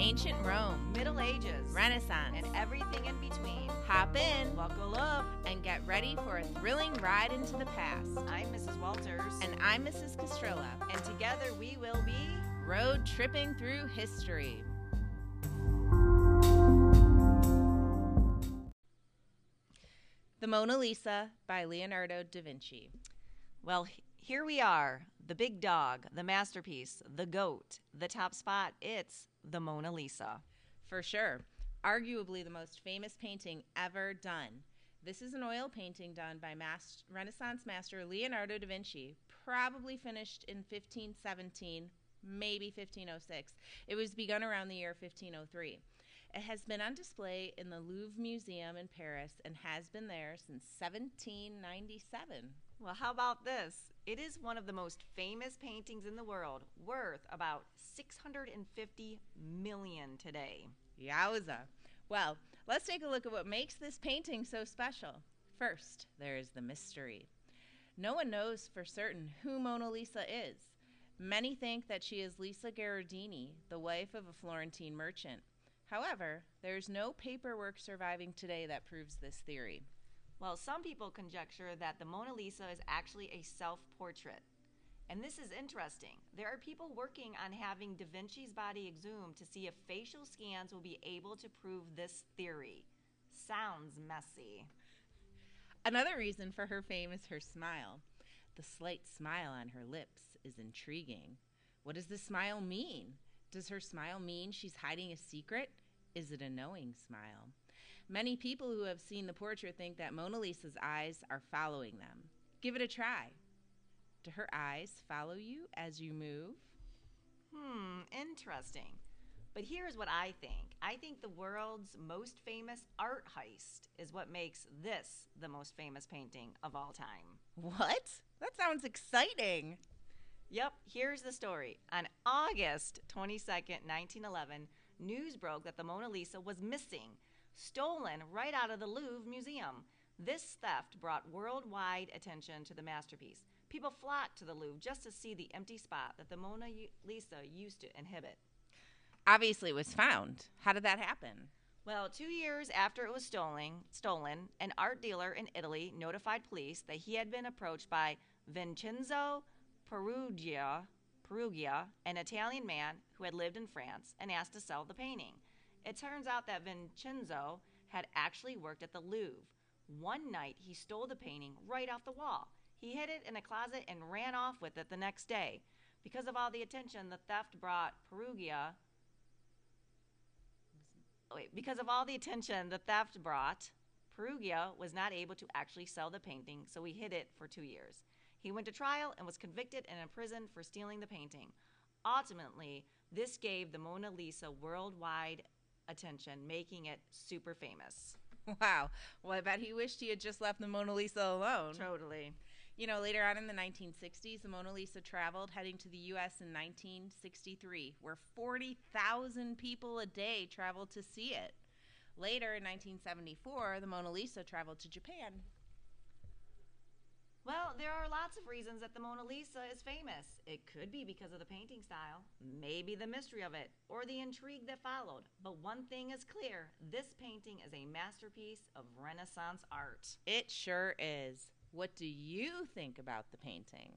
Ancient Rome, Middle Ages, Renaissance, and everything in between. Hop in, Buckle up. and get ready for a thrilling ride into the past. I'm Mrs. Walters, And I'm Mrs. Castrilla, and together we will be. road tripping through history. The Mona Lisa by Leonardo da Vinci. Well, here we are. The big dog, the masterpiece, the goat, the top spot. It's the Mona Lisa. For sure. Arguably the most famous painting ever done. This is an oil painting done by mas- Renaissance master Leonardo da Vinci, probably finished in 1517, maybe 1506. It was begun around the year 1503. It has been on display in the Louvre Museum in Paris and has been there since 1797. Well, how about this? It is one of the most famous paintings in the world, worth about 650 million today. Yowza. Well, let's take a look at what makes this painting so special. First, there is the mystery. No one knows for certain who Mona Lisa is. Many think that she is Lisa Gherardini, the wife of a Florentine merchant. However, there is no paperwork surviving today that proves this theory. Well, some people conjecture that the Mona Lisa is actually a self portrait. And this is interesting. There are people working on having Da Vinci's body exhumed to see if facial scans will be able to prove this theory. Sounds messy. Another reason for her fame is her smile. The slight smile on her lips is intriguing. What does the smile mean? Does her smile mean she's hiding a secret? Is it a knowing smile? Many people who have seen the portrait think that Mona Lisa's eyes are following them. Give it a try. Do her eyes follow you as you move? Hmm, interesting. But here's what I think I think the world's most famous art heist is what makes this the most famous painting of all time. What? That sounds exciting. Yep, here's the story. On August 22nd, 1911, news broke that the Mona Lisa was missing, stolen right out of the Louvre Museum. This theft brought worldwide attention to the masterpiece. People flocked to the Louvre just to see the empty spot that the Mona Lisa used to inhabit. Obviously, it was found. How did that happen? Well, two years after it was stolen, stolen, an art dealer in Italy notified police that he had been approached by Vincenzo Peruggia, Peruggia, an Italian man who had lived in France, and asked to sell the painting. It turns out that Vincenzo had actually worked at the Louvre. One night, he stole the painting right off the wall. He hid it in a closet and ran off with it the next day. Because of all the attention the theft brought Peruggia, wait, because of all the attention the theft brought, Peruggia was not able to actually sell the painting, so he hid it for two years. He went to trial and was convicted and imprisoned for stealing the painting. Ultimately, this gave the Mona Lisa worldwide attention, making it super famous. Wow. Well, I bet he wished he had just left the Mona Lisa alone. Totally. You know, later on in the 1960s, the Mona Lisa traveled, heading to the U.S. in 1963, where 40,000 people a day traveled to see it. Later in 1974, the Mona Lisa traveled to Japan. Well, there are lots of reasons that the Mona Lisa is famous. It could be because of the painting style, maybe the mystery of it, or the intrigue that followed. But one thing is clear this painting is a masterpiece of Renaissance art. It sure is. What do you think about the painting?